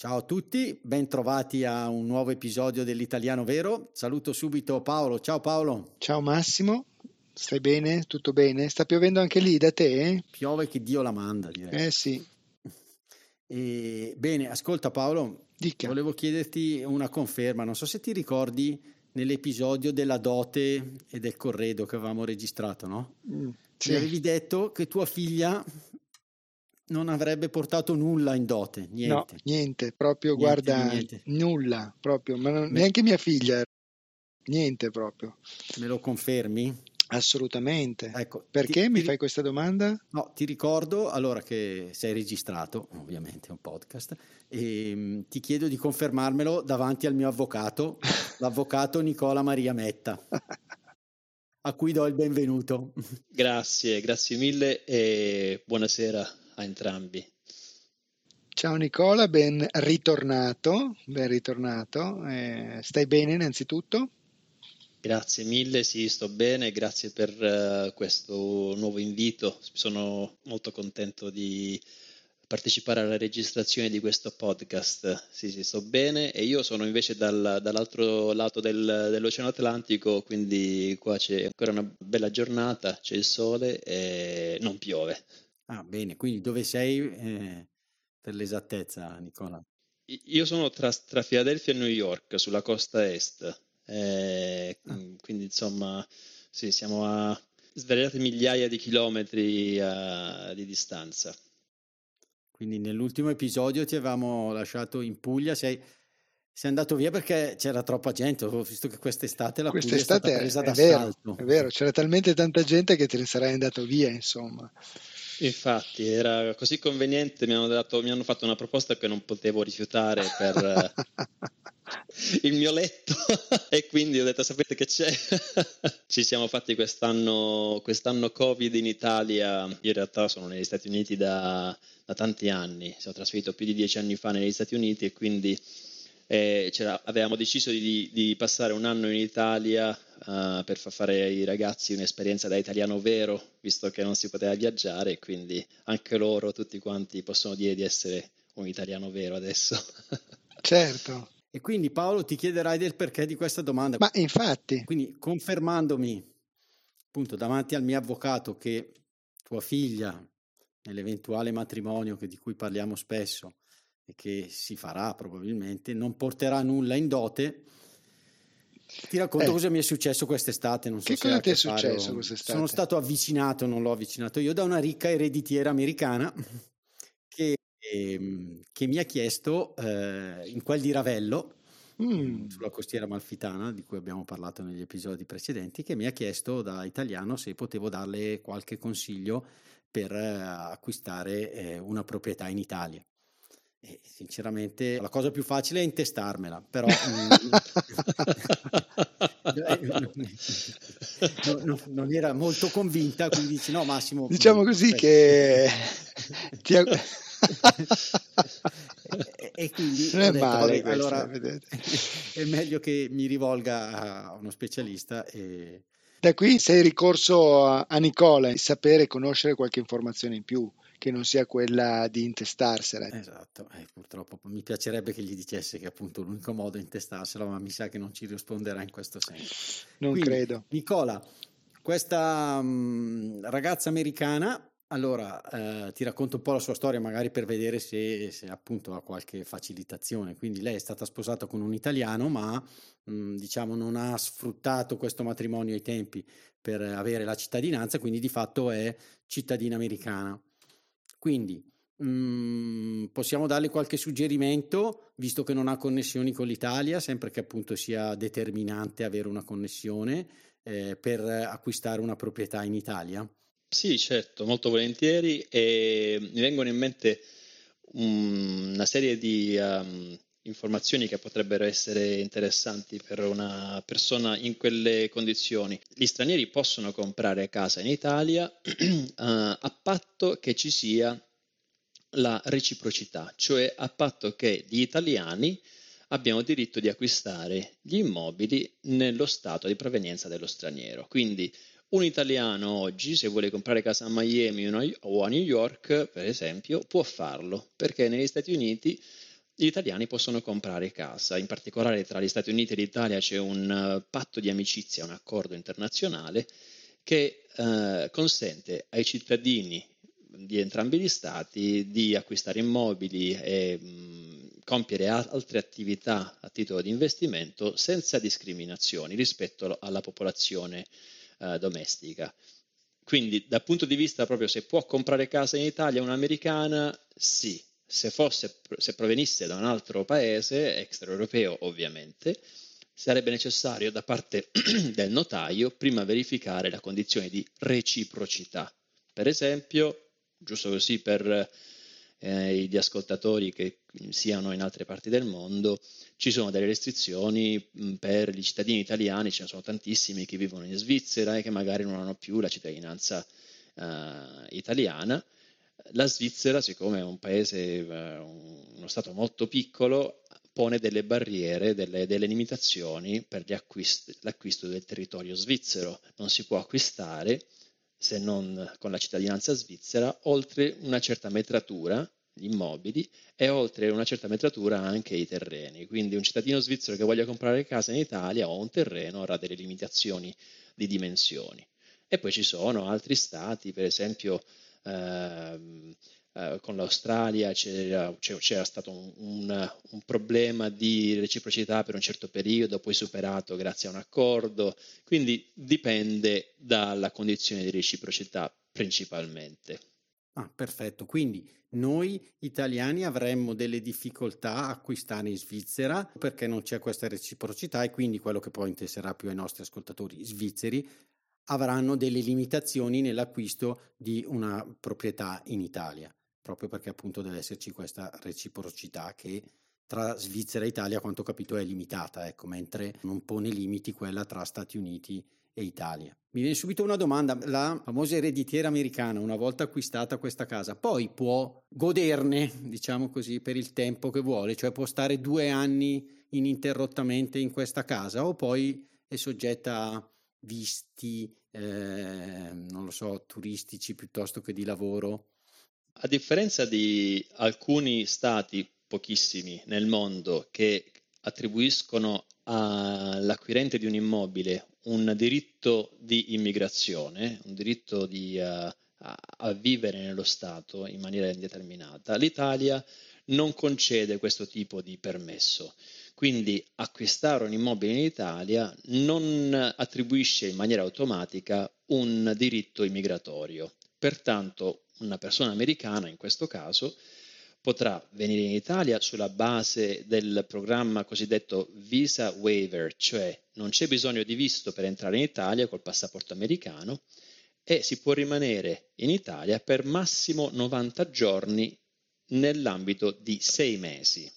Ciao a tutti, ben trovati a un nuovo episodio dell'Italiano Vero. Saluto subito Paolo. Ciao Paolo. Ciao Massimo. Stai bene? Tutto bene? Sta piovendo anche lì da te? Piove che Dio la manda, direi. Eh sì. E, bene, ascolta Paolo, Dica. volevo chiederti una conferma. Non so se ti ricordi nell'episodio della dote e del corredo che avevamo registrato, no? Mm, sì. Mi avevi detto che tua figlia non avrebbe portato nulla in dote, niente. No, niente, proprio niente, guarda, niente. nulla, proprio, ma non, neanche mia figlia, niente proprio. Me lo confermi? Assolutamente. Ecco, Perché ti, mi ti, fai questa domanda? No, ti ricordo allora che sei registrato, ovviamente è un podcast, e mh, ti chiedo di confermarmelo davanti al mio avvocato, l'avvocato Nicola Maria Metta, a cui do il benvenuto. Grazie, grazie mille e buonasera a entrambi. Ciao Nicola, ben ritornato, ben ritornato. Eh, stai bene innanzitutto? Grazie mille, sì, sto bene, grazie per uh, questo nuovo invito. Sono molto contento di partecipare alla registrazione di questo podcast. Sì, sì, sto bene e io sono invece dal, dall'altro lato del, dell'Oceano Atlantico, quindi qua c'è ancora una bella giornata, c'è il sole e non piove. Ah, bene, quindi dove sei eh, per l'esattezza, Nicola? Io sono tra, tra Filadelfia e New York, sulla costa est. Eh, ah. Quindi insomma, sì, siamo a svariate migliaia di chilometri uh, di distanza. Quindi nell'ultimo episodio ti avevamo lasciato in Puglia, sei, sei andato via perché c'era troppa gente, ho visto che quest'estate la quest'estate Puglia è stata presa è d'assalto. Vero, è vero, c'era talmente tanta gente che te ne sarai andato via, insomma. Infatti, era così conveniente, mi hanno, dato, mi hanno fatto una proposta che non potevo rifiutare per il mio letto. E quindi ho detto sapete che c'è? Ci siamo fatti quest'anno, quest'anno Covid in Italia, io in realtà sono negli Stati Uniti da, da tanti anni, sono trasferito più di dieci anni fa negli Stati Uniti e quindi eh, avevamo deciso di, di, passare un anno in Italia uh, per far fare ai ragazzi un'esperienza da italiano vero, visto che non si poteva viaggiare, quindi anche loro, tutti quanti, possono dire di essere un italiano vero adesso. certo. E quindi Paolo ti chiederai del perché di questa domanda. Ma infatti. Quindi confermandomi appunto davanti al mio avvocato che tua figlia nell'eventuale matrimonio di cui parliamo spesso e che si farà probabilmente, non porterà nulla in dote. Ti racconto eh, cosa mi è successo quest'estate. Non so che cosa ti è successo quest'estate? Sono stato avvicinato, non l'ho avvicinato io, da una ricca ereditiera americana che, eh, che mi ha chiesto eh, in quel di Ravello, mm. sulla costiera malfitana, di cui abbiamo parlato negli episodi precedenti, che mi ha chiesto da italiano se potevo darle qualche consiglio per eh, acquistare eh, una proprietà in Italia. E sinceramente la cosa più facile è intestarmela, però mm, no, no, non era molto convinta, quindi dici no Massimo. Diciamo così che... ti e, e, quindi non è detto, male vabbè, allora è meglio che mi rivolga a uno specialista e... Da qui sei ricorso a, Nicola, sapere e conoscere qualche informazione in più che non sia quella di intestarsela. Esatto, eh, purtroppo mi piacerebbe che gli dicesse che appunto l'unico modo è intestarsela, ma mi sa che non ci risponderà in questo senso. Non Quindi, credo. Nicola, questa mh, mm, ragazza americana, allora eh, ti racconto un po' la sua storia, magari per vedere se, se, appunto ha qualche facilitazione. Quindi lei è stata sposata con un italiano, ma mh, mm, diciamo non ha sfruttato questo matrimonio ai tempi per avere la cittadinanza, quindi di fatto è cittadina americana. Quindi mh, mhmm, possiamo darle qualche suggerimento, visto che non ha connessioni con l'Italia, sempre che appunto sia determinante avere una connessione eh, per acquistare una proprietà in Italia? Sì, certo, molto volentieri e mi vengono in mente una serie di, um, informazioni che potrebbero essere interessanti per una persona in quelle condizioni. Gli stranieri possono comprare casa in Italia uh, a patto che ci sia la reciprocità, cioè a patto che gli italiani abbiano diritto di acquistare gli immobili nello stato di provenienza dello straniero. Quindi un italiano oggi, se vuole comprare casa a Miami o a New York, per esempio, può farlo, perché negli Stati Uniti gli italiani possono comprare casa, in particolare tra gli Stati Uniti e l'Italia c'è un uh, patto di amicizia, un accordo internazionale che uh, consente ai cittadini di entrambi gli stati di acquistare immobili e mh, compiere a- altre attività a titolo di investimento senza discriminazioni rispetto alla popolazione uh, domestica. Quindi dal punto di vista proprio se può comprare casa in Italia un'americana, sì, se, fosse, se provenisse da un altro paese, extraeuropeo ovviamente, sarebbe necessario da parte del notaio prima verificare la condizione di reciprocità. Per esempio, giusto così per eh, gli ascoltatori che siano in altre parti del mondo, ci sono delle restrizioni per gli cittadini italiani, ce ne sono tantissimi che vivono in Svizzera e che magari non hanno più la cittadinanza eh, italiana la Svizzera, siccome è un paese, eh, uno Stato molto piccolo, pone delle barriere, delle, delle limitazioni per l'acquisto del territorio svizzero. Non si può acquistare, se non con la cittadinanza svizzera, oltre una certa metratura gli immobili e oltre una certa metratura anche i terreni. Quindi un cittadino svizzero che voglia comprare casa in Italia o un terreno avrà delle limitazioni di dimensioni. E poi ci sono altri stati, per esempio Ehm, eh, con l'Australia c'era, c'era stato un, un, un, problema di reciprocità per un certo periodo, poi superato grazie a un accordo, quindi dipende dalla condizione di reciprocità principalmente. Ah, perfetto, quindi noi italiani avremmo delle difficoltà a acquistare in Svizzera perché non c'è questa reciprocità e quindi quello che poi interesserà più ai nostri ascoltatori svizzeri avranno delle limitazioni nell'acquisto di una proprietà in Italia, proprio perché appunto deve esserci questa reciprocità che tra Svizzera e Italia, a quanto ho capito, è limitata, ecco, mentre non pone limiti quella tra Stati Uniti e Italia. Mi viene subito una domanda, la famosa ereditiera americana, una volta acquistata questa casa, poi può goderne, diciamo così, per il tempo che vuole, cioè può stare due anni ininterrottamente in questa casa o poi è soggetta a visti, eh, non lo so, turistici piuttosto che di lavoro? A differenza di alcuni stati, pochissimi nel mondo, che attribuiscono all'acquirente di un immobile un diritto di immigrazione, un diritto di, uh, a, vivere nello Stato in maniera indeterminata, l'Italia non concede questo tipo di permesso. Quindi acquistare un immobile in Italia non attribuisce in maniera automatica un diritto immigratorio. Pertanto una persona americana, in questo caso, potrà venire in Italia sulla base del programma cosiddetto Visa Waiver, cioè non c'è bisogno di visto per entrare in Italia col passaporto americano e si può rimanere in Italia per massimo 90 giorni nell'ambito di sei mesi.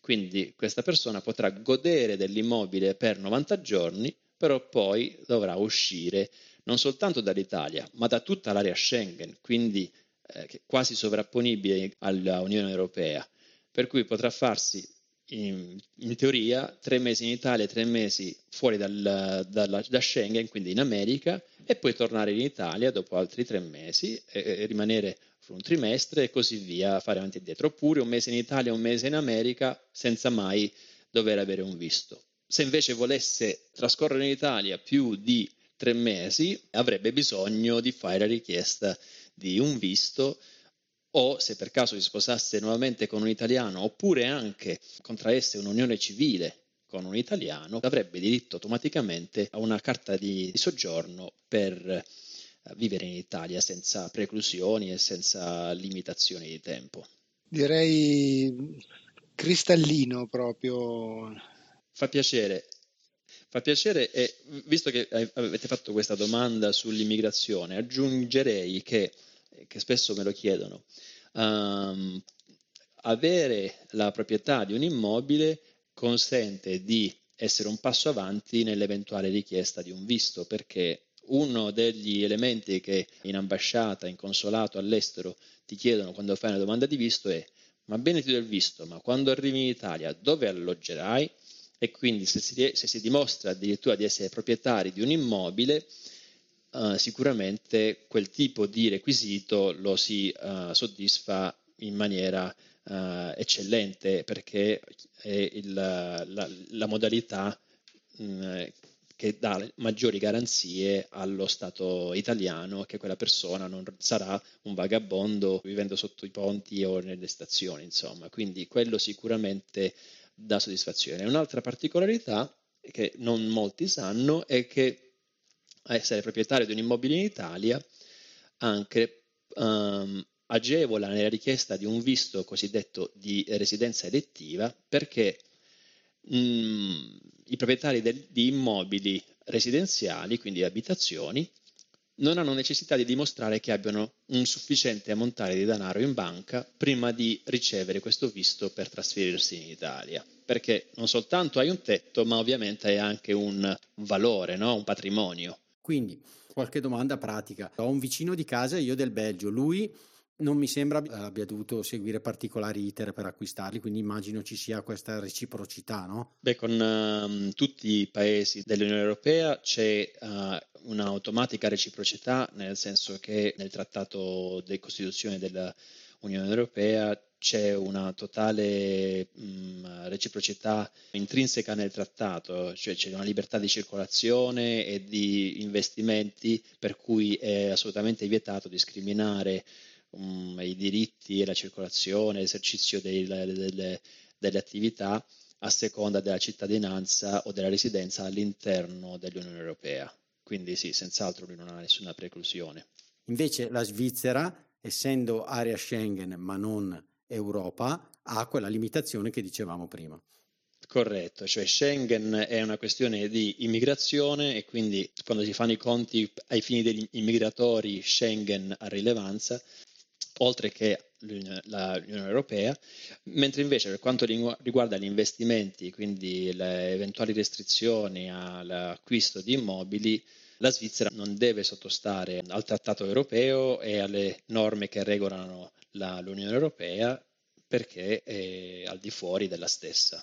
Quindi questa persona potrà godere dell'immobile per 90 giorni, però poi dovrà uscire non soltanto dall'Italia, ma da tutta l'area Schengen, quindi eh, quasi sovrapponibile all'Unione Europea. Per cui potrà farsi in, in, teoria tre mesi in Italia tre mesi fuori dal, dalla, da Schengen, quindi in America, e poi tornare in Italia dopo altri tre mesi e, e rimanere un trimestre e così via, fare avanti e dietro, oppure un mese in Italia, un mese in America, senza mai dover avere un visto. Se invece volesse trascorrere in Italia più di tre mesi, avrebbe bisogno di fare la richiesta di un visto o se per caso si sposasse nuovamente con un italiano oppure anche contraesse un'unione civile con un italiano, avrebbe diritto automaticamente a una carta di soggiorno per vivere in Italia senza preclusioni e senza limitazioni di tempo. Direi cristallino proprio. Fa piacere. Fa piacere e visto che avete fatto questa domanda sull'immigrazione, aggiungerei che, che spesso me lo chiedono, um, avere la proprietà di un immobile consente di essere un passo avanti nell'eventuale richiesta di un visto, perché uno degli elementi che in ambasciata, in consolato all'estero ti chiedono quando fai una domanda di visto è ma bene ti do il visto, ma quando arrivi in Italia dove alloggerai? E quindi se si, se si dimostra addirittura di essere proprietari di un immobile, uh, sicuramente quel tipo di requisito lo si uh, soddisfa in maniera uh, eccellente perché è il, la, la, modalità mh, mm, che dà maggiori garanzie allo Stato italiano che quella persona non sarà un vagabondo vivendo sotto i ponti o nelle stazioni, insomma. Quindi quello sicuramente dà soddisfazione. Un'altra particolarità che non molti sanno è che essere proprietario di un immobile in Italia anche um, agevola nella richiesta di un visto cosiddetto di residenza elettiva perché mh, mm, i proprietari del, di immobili residenziali, quindi abitazioni, non hanno necessità di dimostrare che abbiano un sufficiente ammontare di denaro in banca prima di ricevere questo visto per trasferirsi in Italia. Perché non soltanto hai un tetto, ma ovviamente hai anche un valore, no? un patrimonio. Quindi, qualche domanda pratica. Ho un vicino di casa, io del Belgio, lui non mi sembra abbia dovuto seguire particolari iter per acquistarli, quindi immagino ci sia questa reciprocità, no? Beh, con uh, tutti i paesi dell'Unione Europea c'è uh, un'automatica reciprocità, nel senso che nel trattato di costituzione dell'Unione Europea c'è una totale mh, reciprocità intrinseca nel trattato, cioè c'è una libertà di circolazione e di investimenti per cui è assolutamente vietato discriminare um, i diritti e la circolazione, l'esercizio delle, delle, delle attività a seconda della cittadinanza o della residenza all'interno dell'Unione Europea. Quindi sì, senz'altro lui non ha nessuna preclusione. Invece la Svizzera, essendo area Schengen ma non Europa, ha quella limitazione che dicevamo prima. Corretto, cioè Schengen è una questione di immigrazione e quindi quando si fanno i conti ai fini degli immigratori Schengen ha rilevanza, oltre che l'Unione Europea, mentre invece per quanto riguarda gli investimenti, quindi le eventuali restrizioni all'acquisto di immobili, la Svizzera non deve sottostare al trattato europeo e alle norme che regolano la, l'Unione Europea perché è al di fuori della stessa.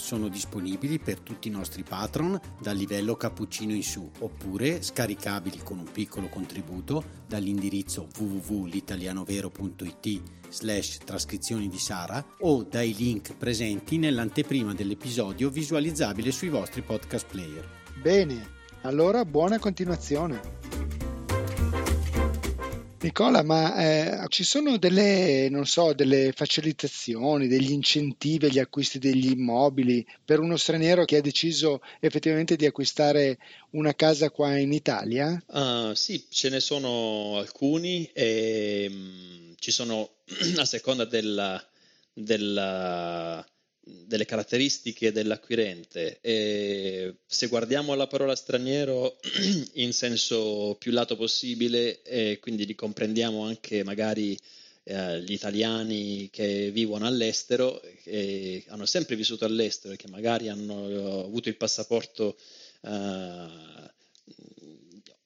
Sono disponibili per tutti i nostri patron dal livello cappuccino in su oppure scaricabili con un piccolo contributo dall'indirizzo www.litalianovero.it slash trascrizioni di Sara o dai link presenti nell'anteprima dell'episodio visualizzabile sui vostri podcast player. Bene, allora buona continuazione. Nicola, ma eh, ci sono delle, so, delle facilitazioni, degli incentivi agli acquisti degli immobili per uno straniero che ha deciso effettivamente di acquistare una casa qua in Italia? Uh, sì, ce ne sono alcuni e um, ci sono a seconda della, della delle caratteristiche dell'acquirente. E se guardiamo la parola straniero in senso più lato possibile e quindi ricomprendiamo anche magari eh, gli italiani che vivono all'estero che hanno sempre vissuto all'estero e che magari hanno avuto il passaporto eh,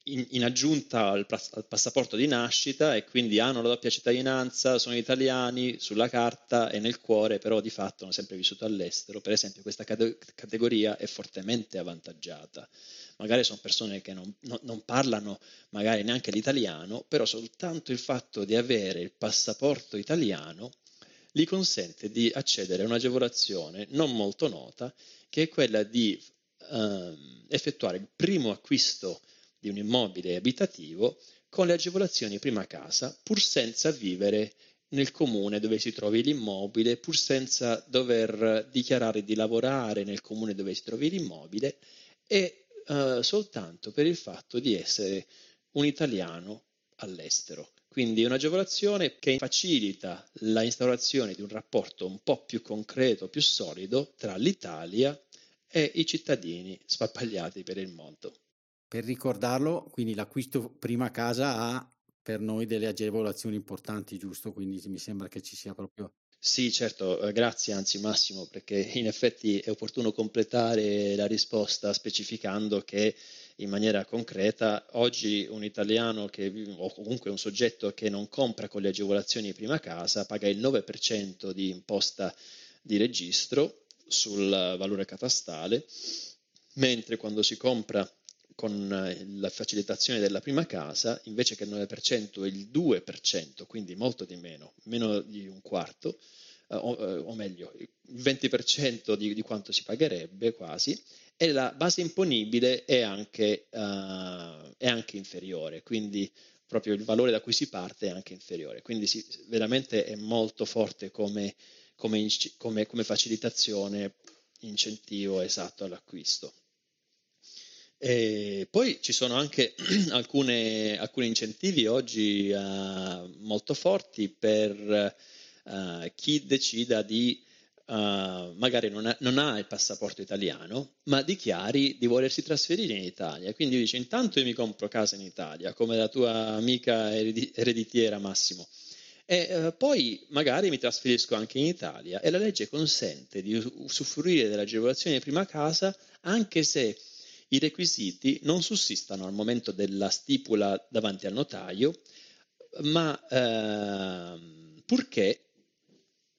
in, in aggiunta al, al, passaporto di nascita e quindi hanno la doppia cittadinanza, sono italiani sulla carta e nel cuore, però di fatto hanno sempre vissuto all'estero. Per esempio, questa cate- categoria è fortemente avvantaggiata. Magari sono persone che non, non, non parlano magari neanche l'italiano, però soltanto il fatto di avere il passaporto italiano gli consente di accedere a un'agevolazione non molto nota, che è quella di ehm, effettuare il primo acquisto di un immobile abitativo con le agevolazioni prima casa, pur senza vivere nel comune dove si trovi l'immobile, pur senza dover dichiarare di lavorare nel comune dove si trovi l'immobile, e uh, soltanto per il fatto di essere un italiano all'estero. Quindi un'agevolazione che facilita la instaurazione di un rapporto un po' più concreto, più solido tra l'Italia e i cittadini spappagliati per il mondo. Per ricordarlo, quindi l'acquisto prima casa ha per noi delle agevolazioni importanti, giusto? Quindi mi sembra che ci sia proprio sì, certo, eh, grazie anzi Massimo, perché in effetti è opportuno completare la risposta specificando che in maniera concreta oggi un italiano che, o comunque un soggetto che non compra con le agevolazioni prima casa paga il 9% di imposta di registro sul valore catastale, mentre quando si compra con eh, la facilitazione della prima casa, invece che il 9% il 2%, quindi molto di meno, meno di un quarto, eh, o, eh, o, meglio, il 20% di, di, quanto si pagherebbe quasi, e la base imponibile è anche, uh, è anche inferiore, quindi proprio il valore da cui si parte è anche inferiore. Quindi si, veramente è molto forte come, come, come, come facilitazione, incentivo esatto all'acquisto. E poi ci sono anche alcune, alcuni incentivi oggi uh, molto forti per uh, chi decida di uh, magari non ha, non ha, il passaporto italiano, ma dichiari di volersi trasferire in Italia. Quindi dici intanto io mi compro casa in Italia, come la tua amica ereditiera Massimo. E poi magari mi trasferisco anche in Italia e la legge consente di usufruire dell'agevolazione di prima casa anche se i requisiti non sussistano al momento della stipula davanti al notaio, ma eh, purché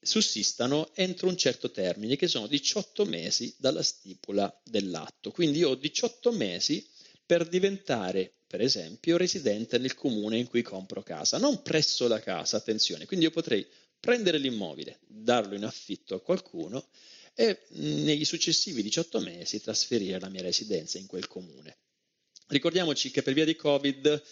sussistano entro un certo termine, che sono 18 mesi dalla stipula dell'atto. Quindi io ho 18 mesi per diventare, per esempio, residente nel comune in cui compro casa, non presso la casa, attenzione. Quindi io potrei prendere l'immobile, darlo in affitto a qualcuno e negli successivi 18 mesi trasferire la mia residenza in quel comune. Ricordiamoci che per via di Covid,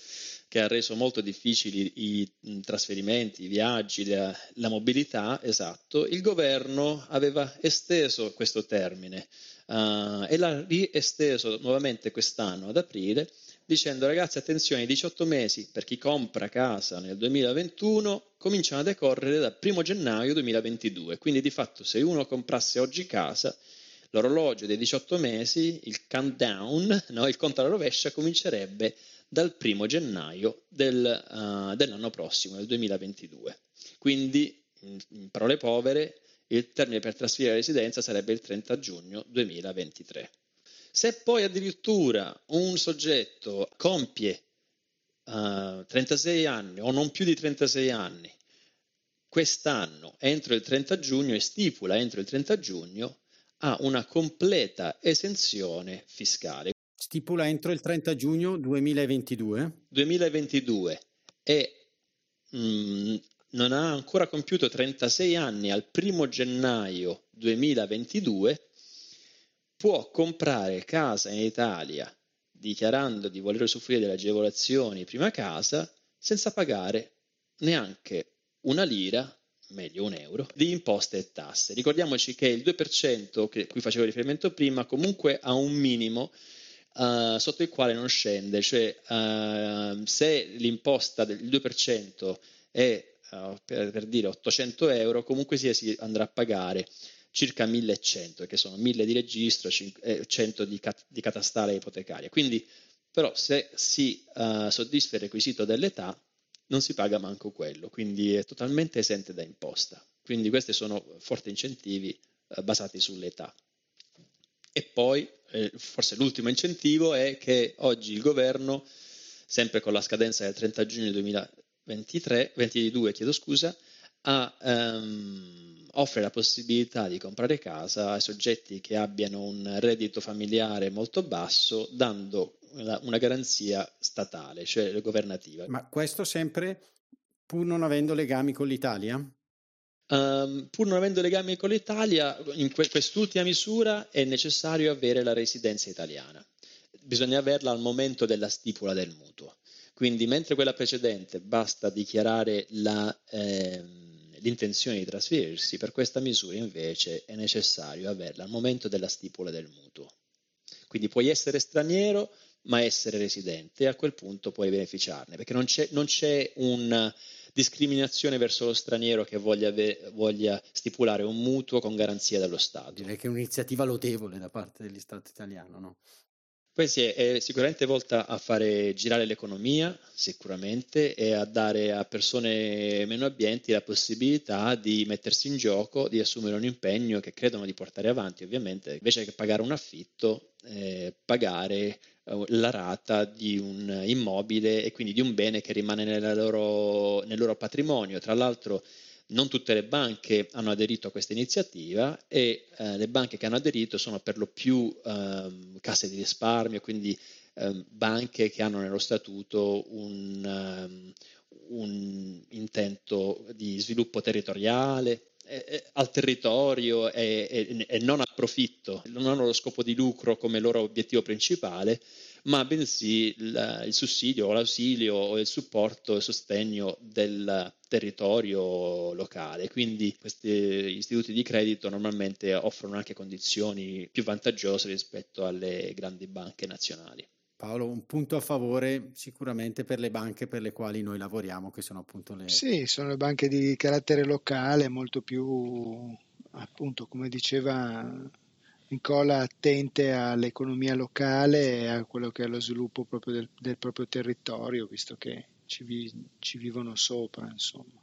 che ha reso molto difficili i trasferimenti, i viaggi, la, la mobilità, esatto, il governo aveva esteso questo termine uh, e l'ha riesteso nuovamente quest'anno ad aprile dicendo ragazzi attenzione, i 18 mesi per chi compra casa nel 2021 cominciano a decorrere dal 1 gennaio 2022, quindi di fatto se uno comprasse oggi casa, l'orologio dei 18 mesi, il countdown, no, il conto alla rovescia comincerebbe dal 1 gennaio del, uh, dell'anno prossimo, del 2022. Quindi, in, parole povere, il termine per trasferire la residenza sarebbe il 30 giugno 2023. Se poi addirittura un soggetto compie uh, eh, 36 anni o non più di 36 anni quest'anno entro il 30 giugno e stipula entro il 30 giugno ha una completa esenzione fiscale. Stipula entro il 30 giugno 2022? 2022 e mh, mm, non ha ancora compiuto 36 anni al 1 gennaio 2022 può comprare casa in Italia dichiarando di voler usufruire delle agevolazioni prima casa senza pagare neanche una lira, meglio un euro, di imposte e tasse. Ricordiamoci che il 2% che, cui facevo riferimento prima comunque ha un minimo uh, sotto il quale non scende, cioè uh, se l'imposta del 2% è uh, per, per, dire 800 euro, comunque sia si andrà a pagare circa 1100, che sono 1000 di registro e 100 di, cat- di catastale ipotecaria. Quindi, però, se si uh, soddisfa il requisito dell'età, non si paga manco quello, quindi è totalmente esente da imposta. Quindi questi sono forti incentivi uh, basati sull'età. E poi, eh, forse l'ultimo incentivo è che oggi il governo, sempre con la scadenza del 30 giugno 2023, 22, chiedo scusa, ha um, offre la possibilità di comprare casa ai soggetti che abbiano un reddito familiare molto basso, dando una, una garanzia statale, cioè governativa. Ma questo sempre pur non avendo legami con l'Italia? Um, pur non avendo legami con l'Italia, in que- quest'ultima misura è necessario avere la residenza italiana. Bisogna averla al momento della stipula del mutuo. Quindi, mentre quella precedente basta dichiarare la, ehm, l'intenzione di trasferirsi, per questa misura invece è necessario averla al momento della stipula del mutuo. Quindi puoi essere straniero, ma essere residente e a quel punto puoi beneficiarne, perché non c'è, non c'è una discriminazione verso lo straniero che voglia, voglia, stipulare un mutuo con garanzia dello Stato. Direi che è un'iniziativa lodevole da parte degli Stato italiano, no? Poi sì, è sicuramente volta a fare girare l'economia, sicuramente, e a dare a persone meno abbienti la possibilità di mettersi in gioco, di assumere un impegno che credono di portare avanti, ovviamente, invece che pagare un affitto, eh, pagare eh, la rata di un immobile e quindi di un bene che rimane loro, nel loro patrimonio. Tra l'altro non tutte le banche hanno aderito a questa iniziativa e eh, le banche che hanno aderito sono per lo più eh, casse di risparmio, quindi eh, banche che hanno nello statuto un, um, un intento di sviluppo territoriale, al territorio e, e, non a profitto, non hanno lo scopo di lucro come loro obiettivo principale, ma bensì il, il sussidio o l'ausilio o il supporto e sostegno del territorio locale. Quindi questi istituti di credito normalmente offrono anche condizioni più vantaggiose rispetto alle grandi banche nazionali. Paolo, un punto a favore sicuramente per le banche per le quali noi lavoriamo, che sono appunto le... Sì, sono le banche di carattere locale, molto più, appunto, come diceva Nicola, attente all'economia locale e a quello che è lo sviluppo proprio del, del proprio territorio, visto che ci, vi, ci vivono sopra, insomma.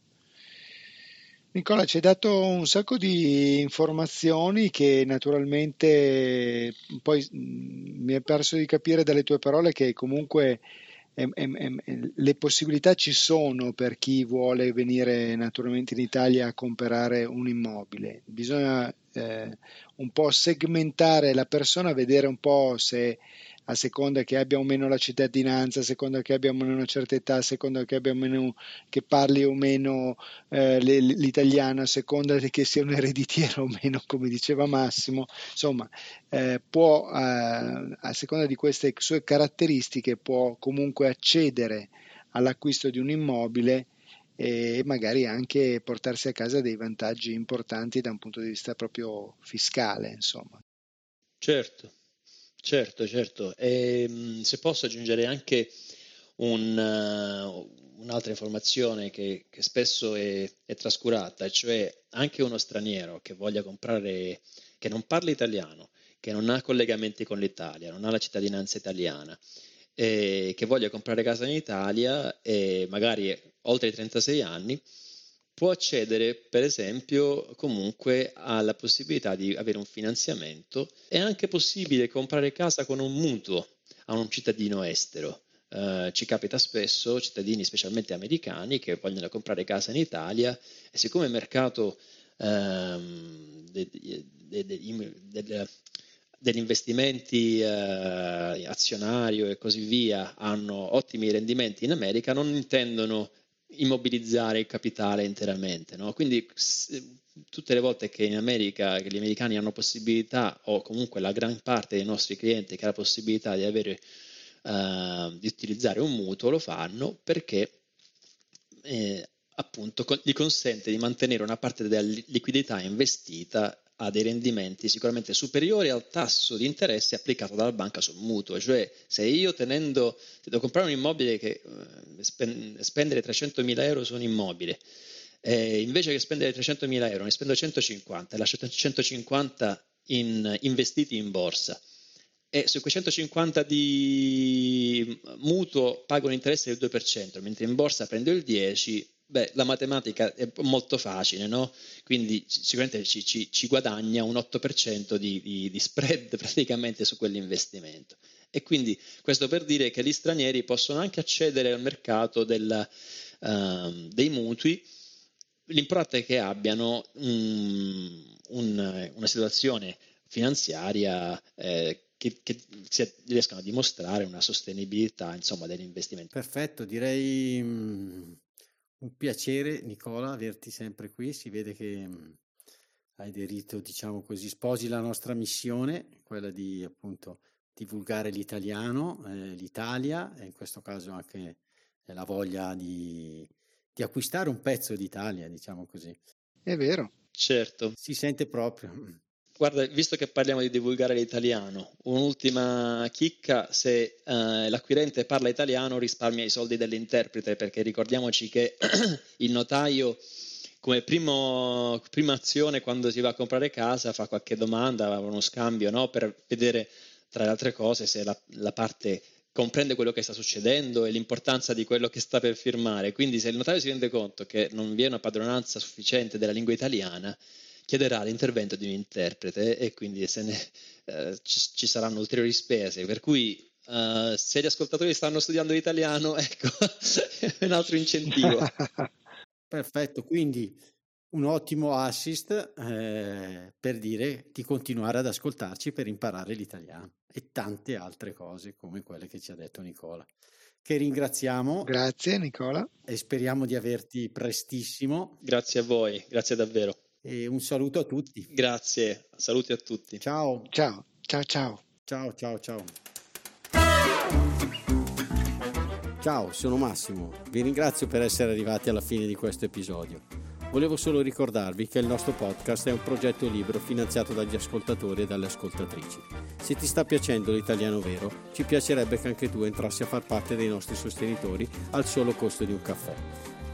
Nicola, ci hai dato un sacco di informazioni che naturalmente poi mi è perso di capire dalle tue parole che comunque eh, eh, le possibilità ci sono per chi vuole venire naturalmente in Italia a comprare un immobile. Bisogna eh, un po' segmentare la persona, vedere un po' se a seconda che abbia o meno la cittadinanza, a seconda che abbia o meno una certa età, a seconda che abbia o meno che parli o meno eh, l'italiano, a seconda che sia un ereditiero o meno, come diceva Massimo, insomma, eh, può, eh, a seconda di queste sue caratteristiche, può comunque accedere all'acquisto di un immobile e magari anche portarsi a casa dei vantaggi importanti da un punto di vista proprio fiscale, insomma. Certo, Certo, certo. E, ehm, se posso aggiungere anche un, uh, un'altra informazione che, che spesso è, è, trascurata, cioè anche uno straniero che voglia comprare, che non parla italiano, che non ha collegamenti con l'Italia, non ha la cittadinanza italiana, e che voglia comprare casa in Italia e magari oltre i 36 anni, può accedere, per esempio, comunque alla possibilità di avere un finanziamento. È anche possibile comprare casa con un mutuo a un cittadino estero. Uh, ci capita spesso, cittadini specialmente americani, che vogliono comprare casa in Italia e siccome il mercato um, de, de, de, degli investimenti uh, azionario e così via hanno ottimi rendimenti in America, non intendono immobilizzare il capitale interamente. No? Quindi tutte le volte che in America che gli americani hanno possibilità, o comunque la gran parte dei nostri clienti che ha la possibilità di, avere, uh, di utilizzare un mutuo, lo fanno perché eh, appunto gli consente di mantenere una parte della liquidità investita ha dei rendimenti sicuramente superiori al tasso di interesse applicato dalla banca sul mutuo, cioè se io tenendo, devo comprare un immobile che eh, spendere 300.000 euro su un immobile, eh, invece che spendere 300.000 euro ne spendo 150 e lascio 150 in, investiti in borsa e su quei 150 di mutuo pago un interesse del 2%, mentre in borsa prendo il 10%, Beh, la matematica è molto facile, no? Quindi sicuramente ci, ci, ci guadagna un 8% di, di, di, spread praticamente su quell'investimento. E quindi questo per dire che gli stranieri possono anche accedere al mercato del, uh, dei mutui, l'importante è che abbiano um, un, una situazione finanziaria eh, che, che riescano a dimostrare una sostenibilità insomma, degli investimenti. Perfetto, direi mm, un piacere, Nicola, averti sempre qui. Si vede che mh, hai aderito, diciamo così, sposi la nostra missione, quella di appunto divulgare l'italiano, eh, l'Italia e in questo caso anche la voglia di, di acquistare un pezzo d'Italia, diciamo così. È vero. Certo. Si sente proprio. Guarda, visto che parliamo di divulgare l'italiano, un'ultima chicca, se eh, l'acquirente parla italiano risparmia i soldi dell'interprete, perché ricordiamoci che il notaio come primo, prima azione quando si va a comprare casa fa qualche domanda, uno scambio no? per vedere tra le altre cose se la, la parte comprende quello che sta succedendo e l'importanza di quello che sta per firmare. Quindi se il notaio si rende conto che non vi è una padronanza sufficiente della lingua italiana, chiederà l'intervento di un interprete e quindi ne, eh, ci, ci, saranno ulteriori spese. Per cui uh, se gli ascoltatori stanno studiando l'italiano, ecco, è un altro incentivo. Perfetto, quindi un ottimo assist eh, per dire di continuare ad ascoltarci per imparare l'italiano e tante altre cose come quelle che ci ha detto Nicola. Che ringraziamo. Grazie Nicola. E speriamo di averti prestissimo. Grazie a voi, grazie davvero. E un saluto a tutti. Grazie, saluti a tutti. Ciao. Ciao, ciao, ciao. Ciao, ciao, ciao. Ciao, sono Massimo. Vi ringrazio per essere arrivati alla fine di questo episodio. Volevo solo ricordarvi che il nostro podcast è un progetto libero finanziato dagli ascoltatori e dalle ascoltatrici. Se ti sta piacendo l'italiano vero, ci piacerebbe che anche tu entrassi a far parte dei nostri sostenitori al solo costo di un caffè.